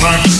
Thank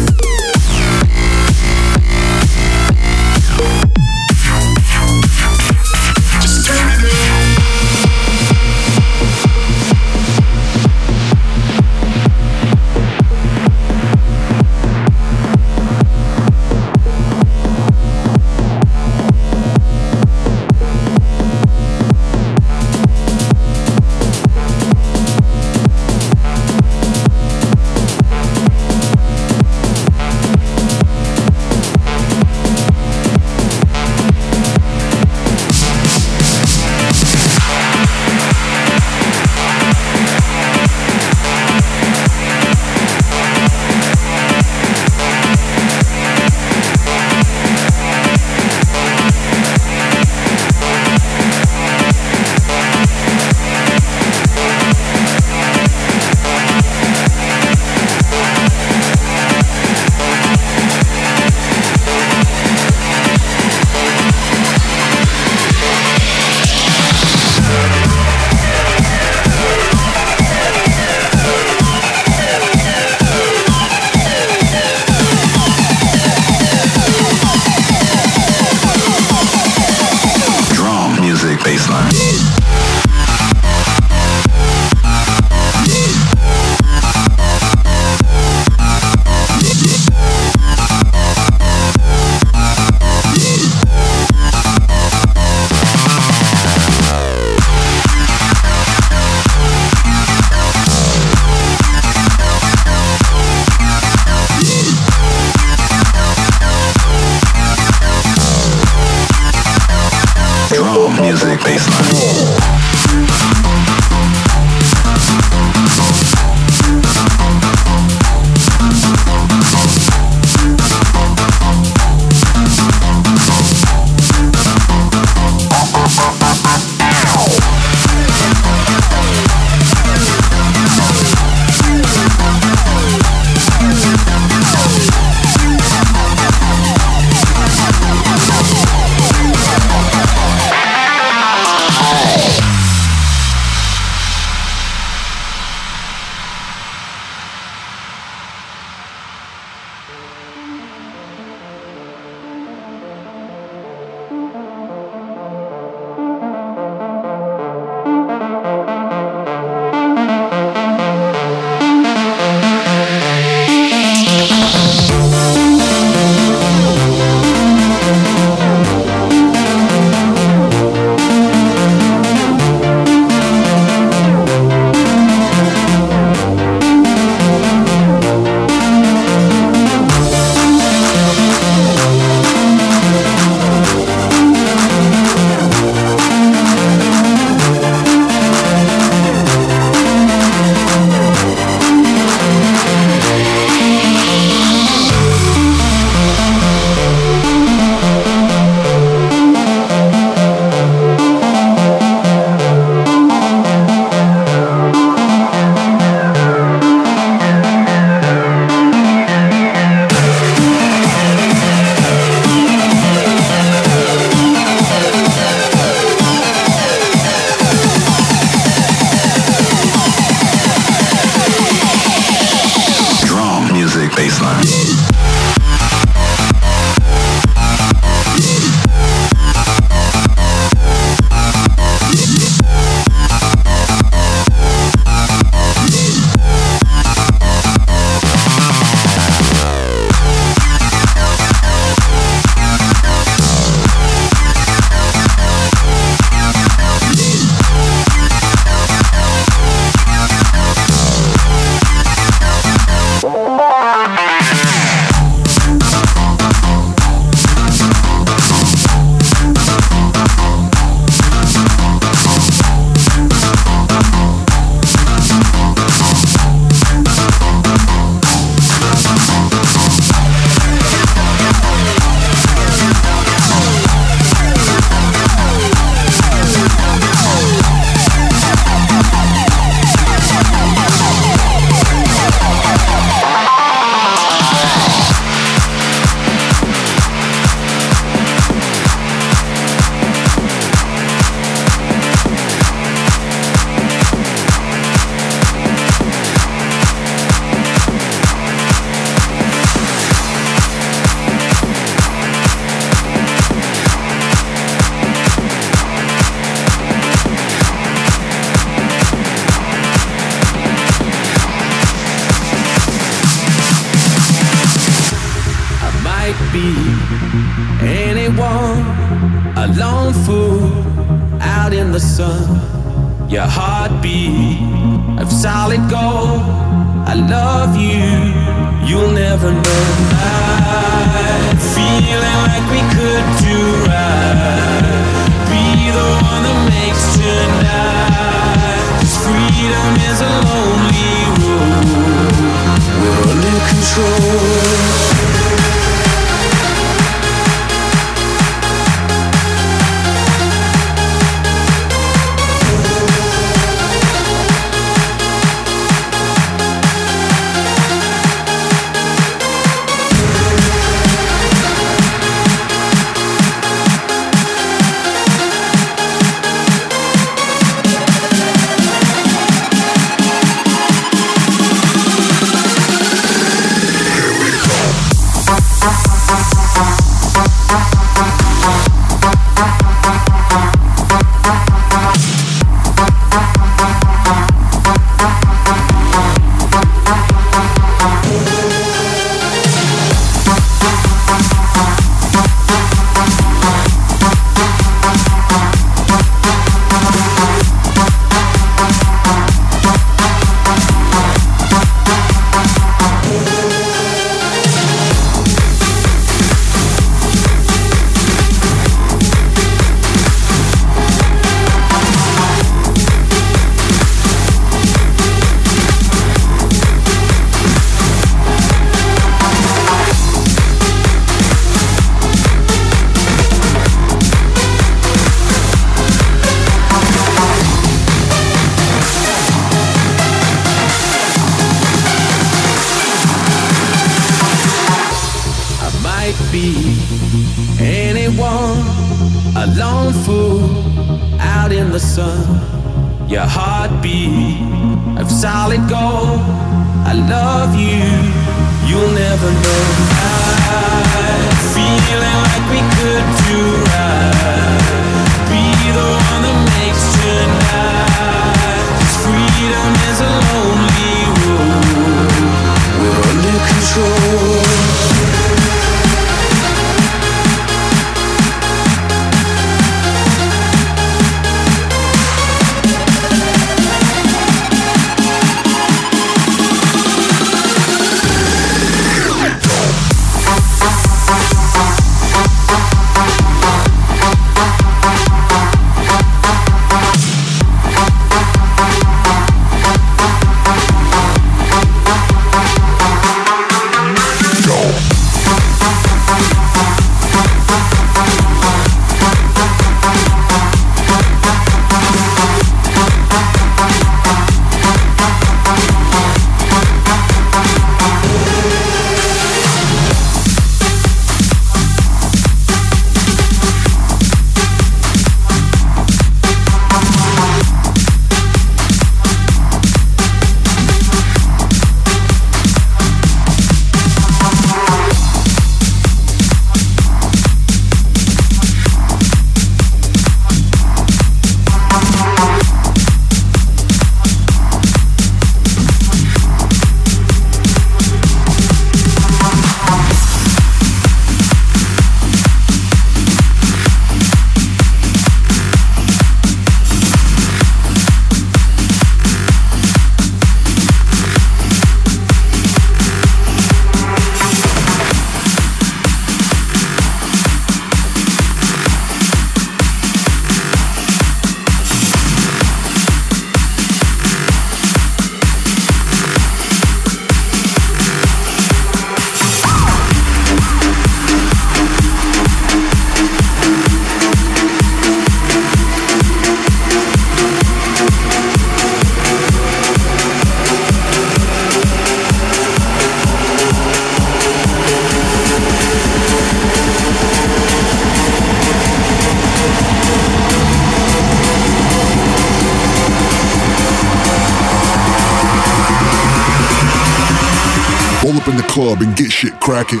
club and get shit cracking.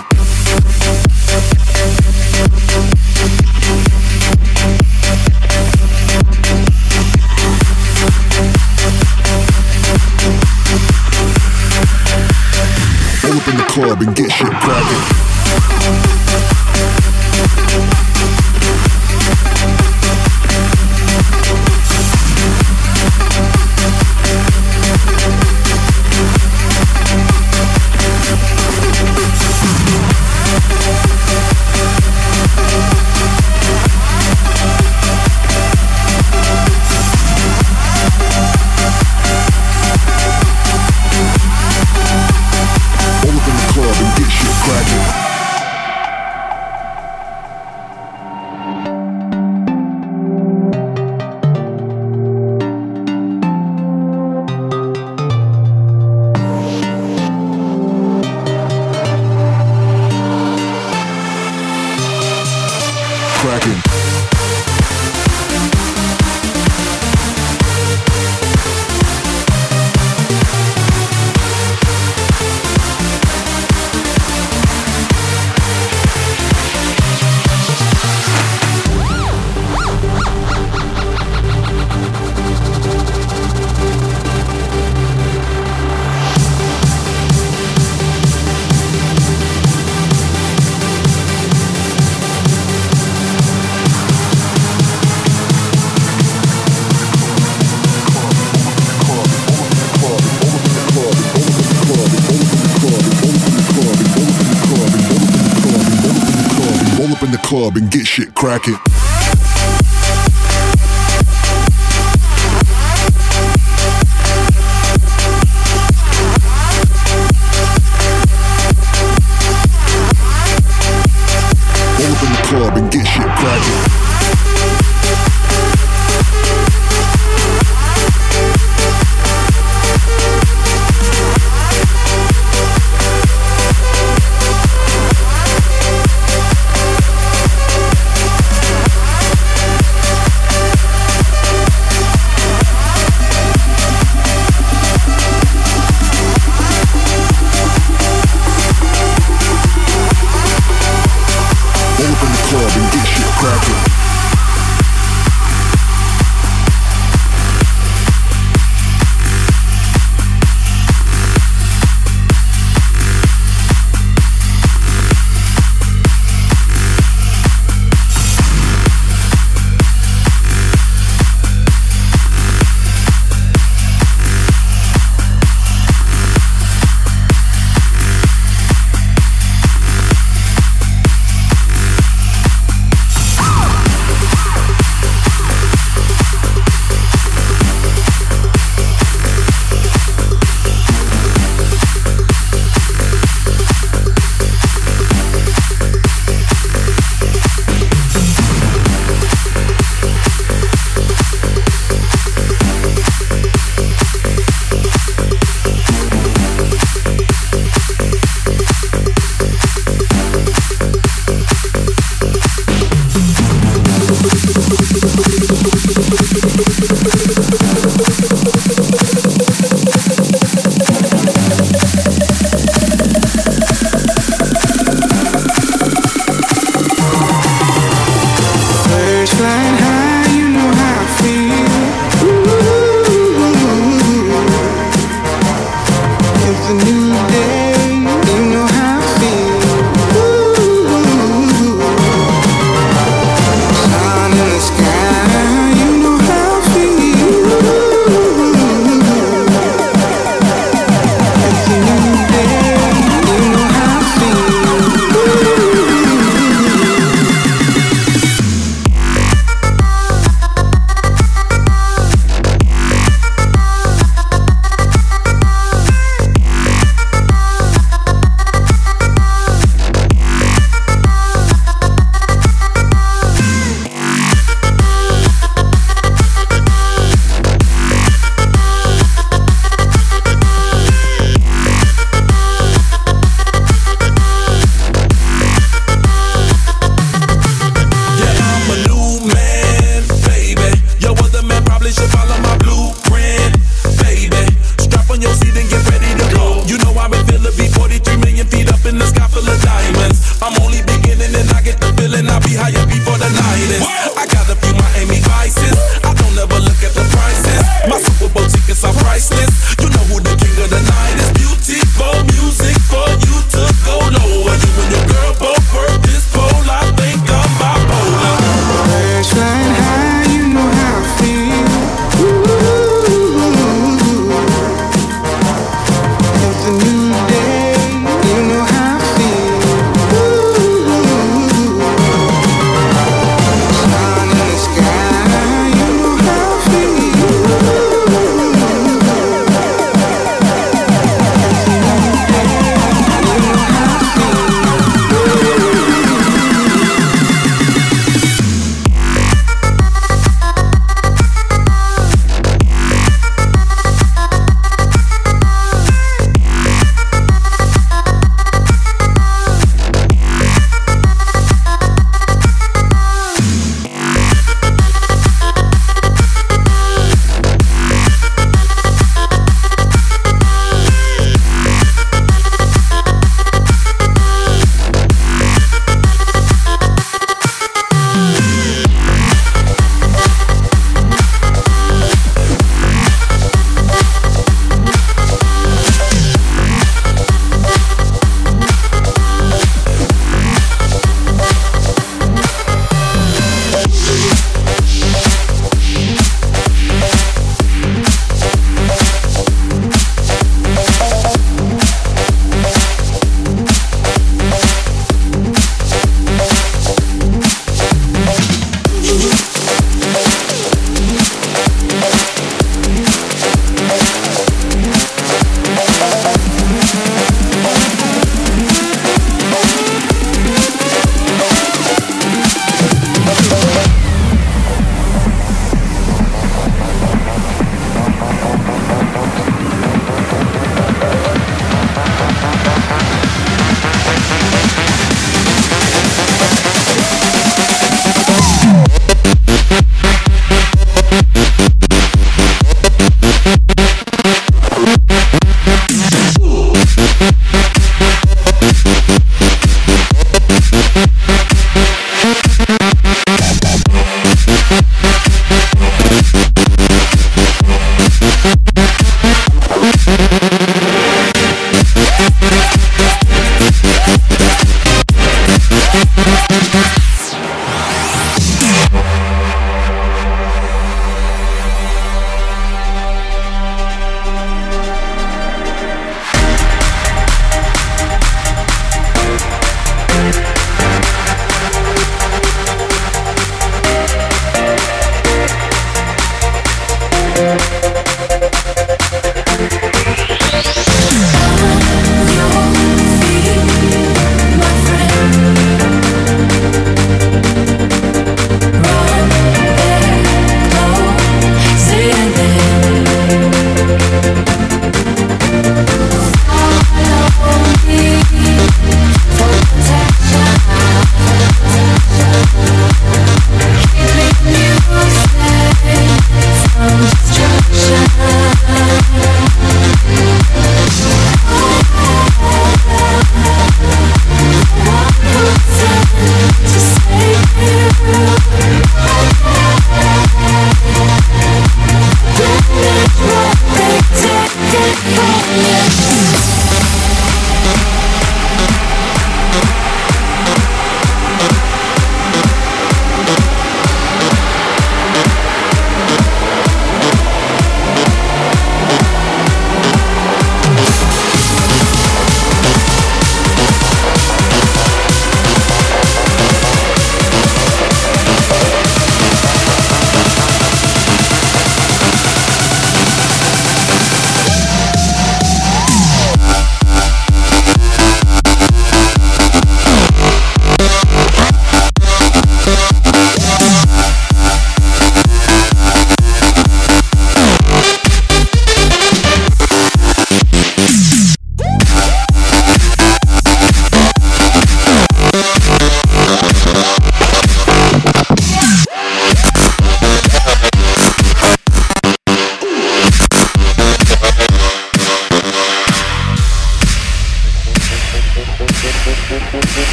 The club and get shit cracking. Get shit cracking. I'm only beginning and I get the feeling I'll be higher before the night is. I got a few Miami vices. I don't ever look at the prices. My Super Bowl tickets are priceless.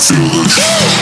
feel it.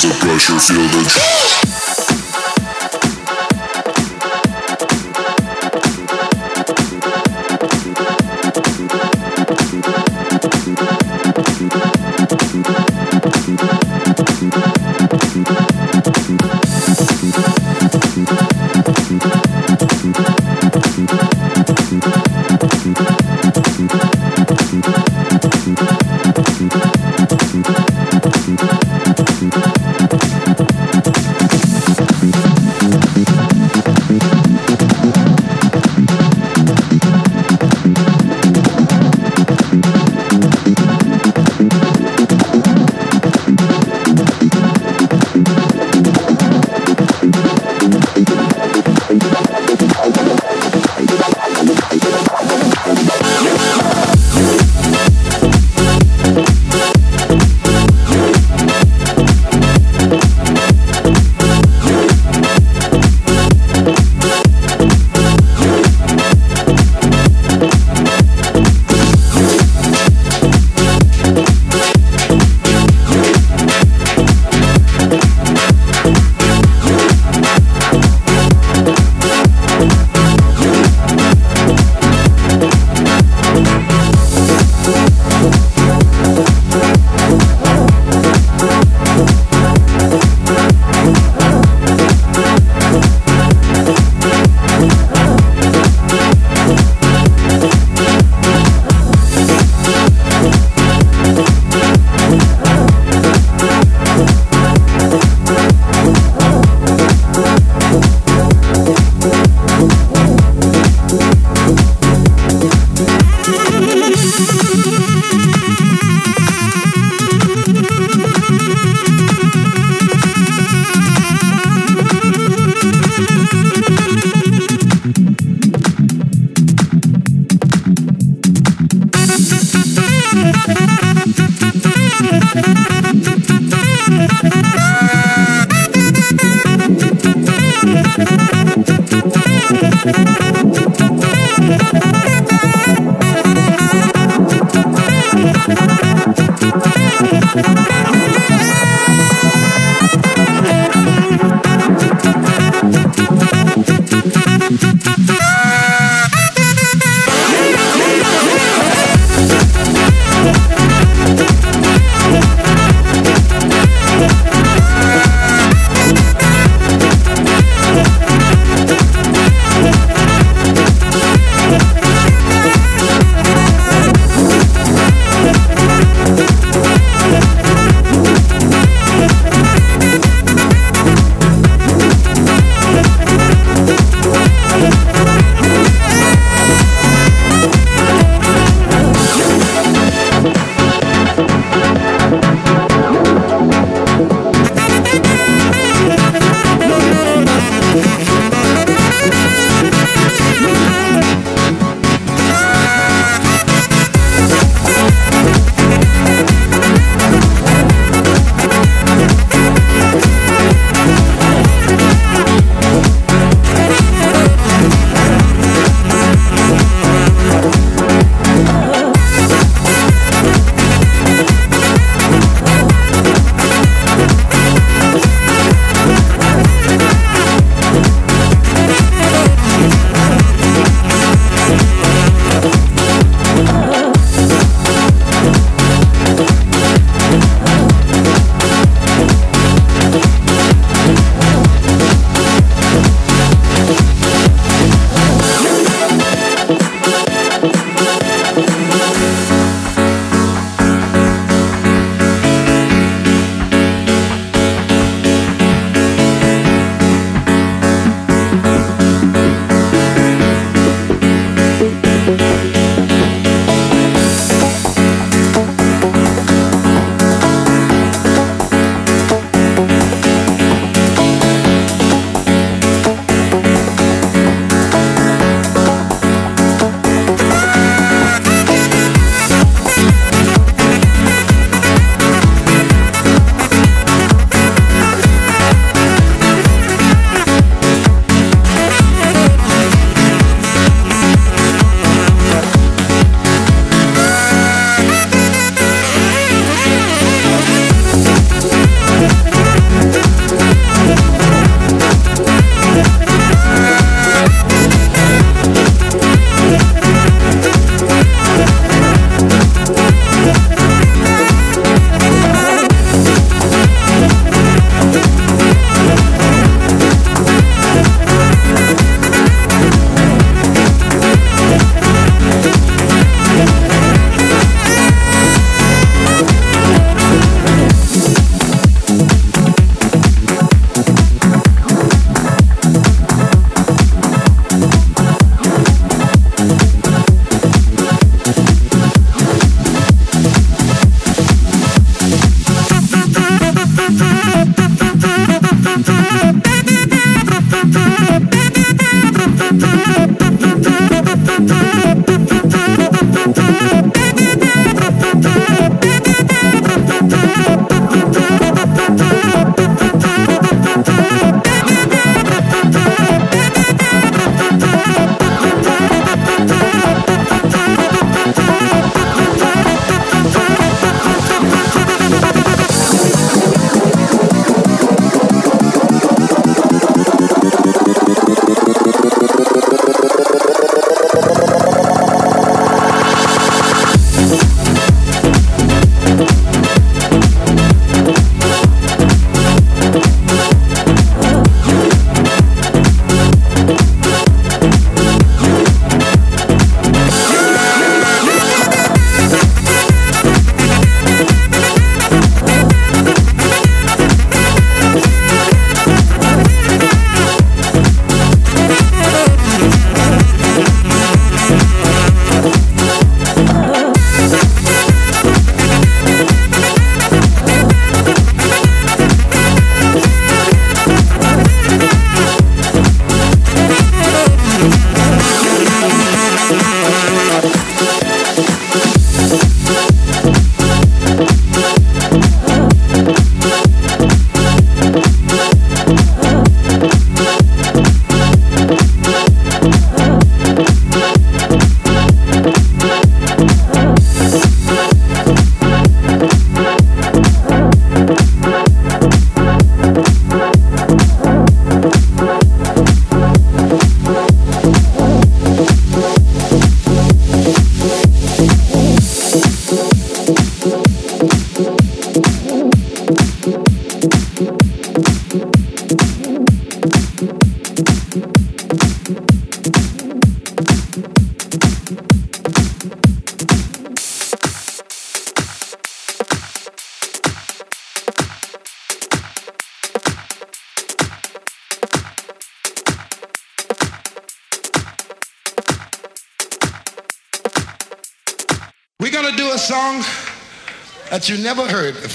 there's a pressure, feel the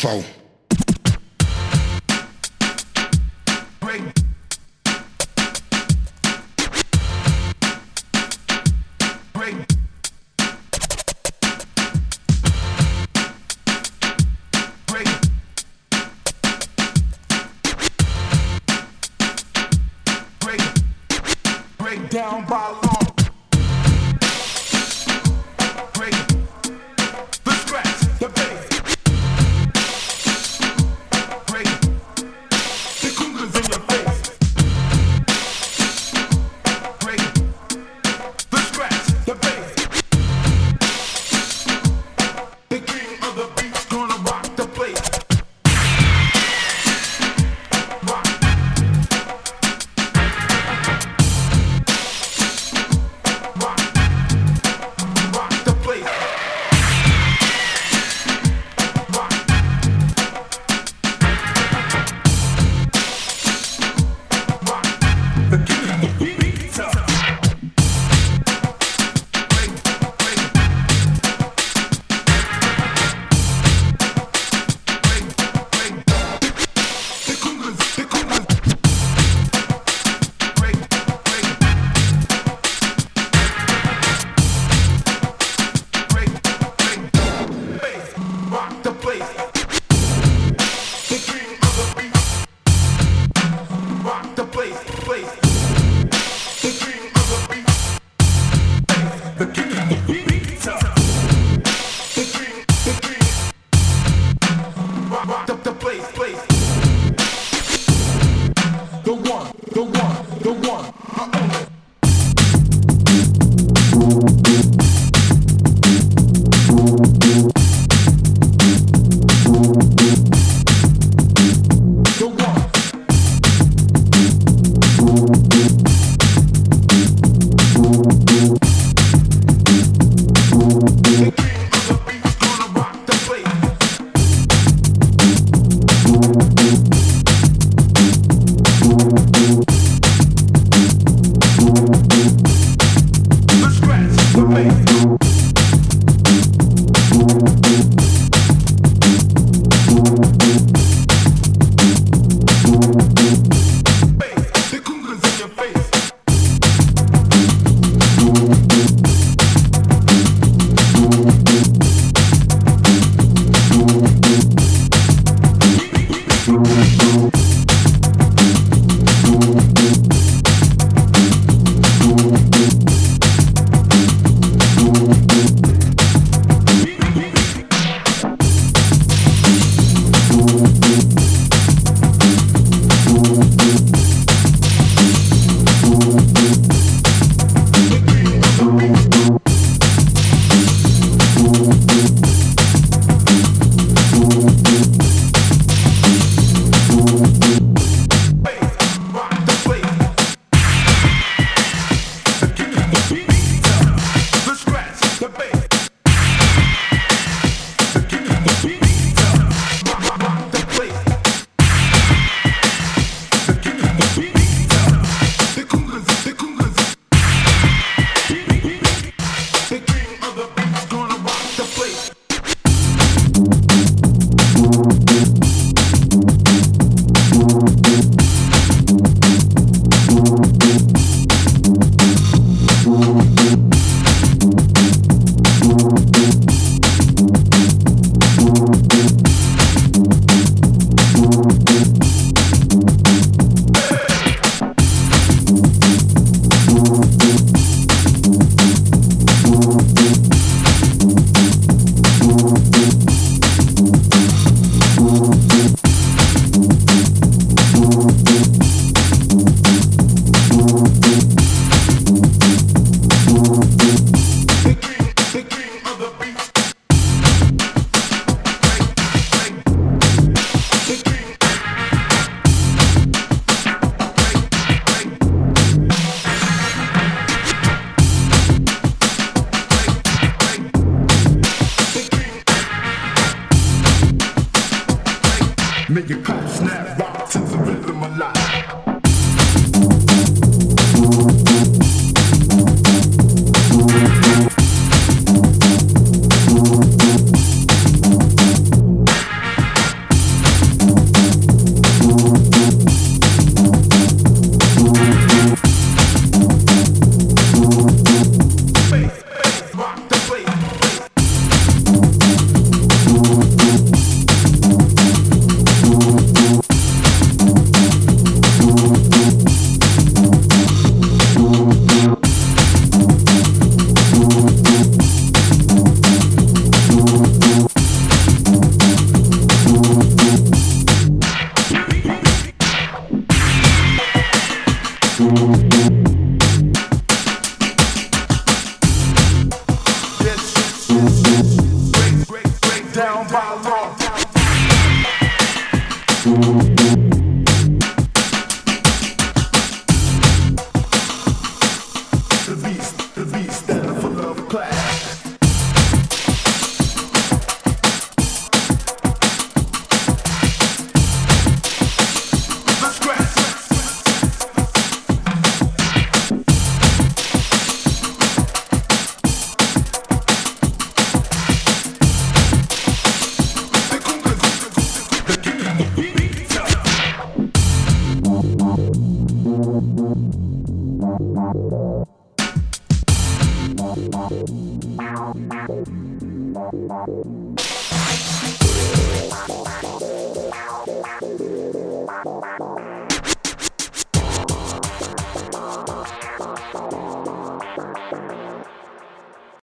Never down by law.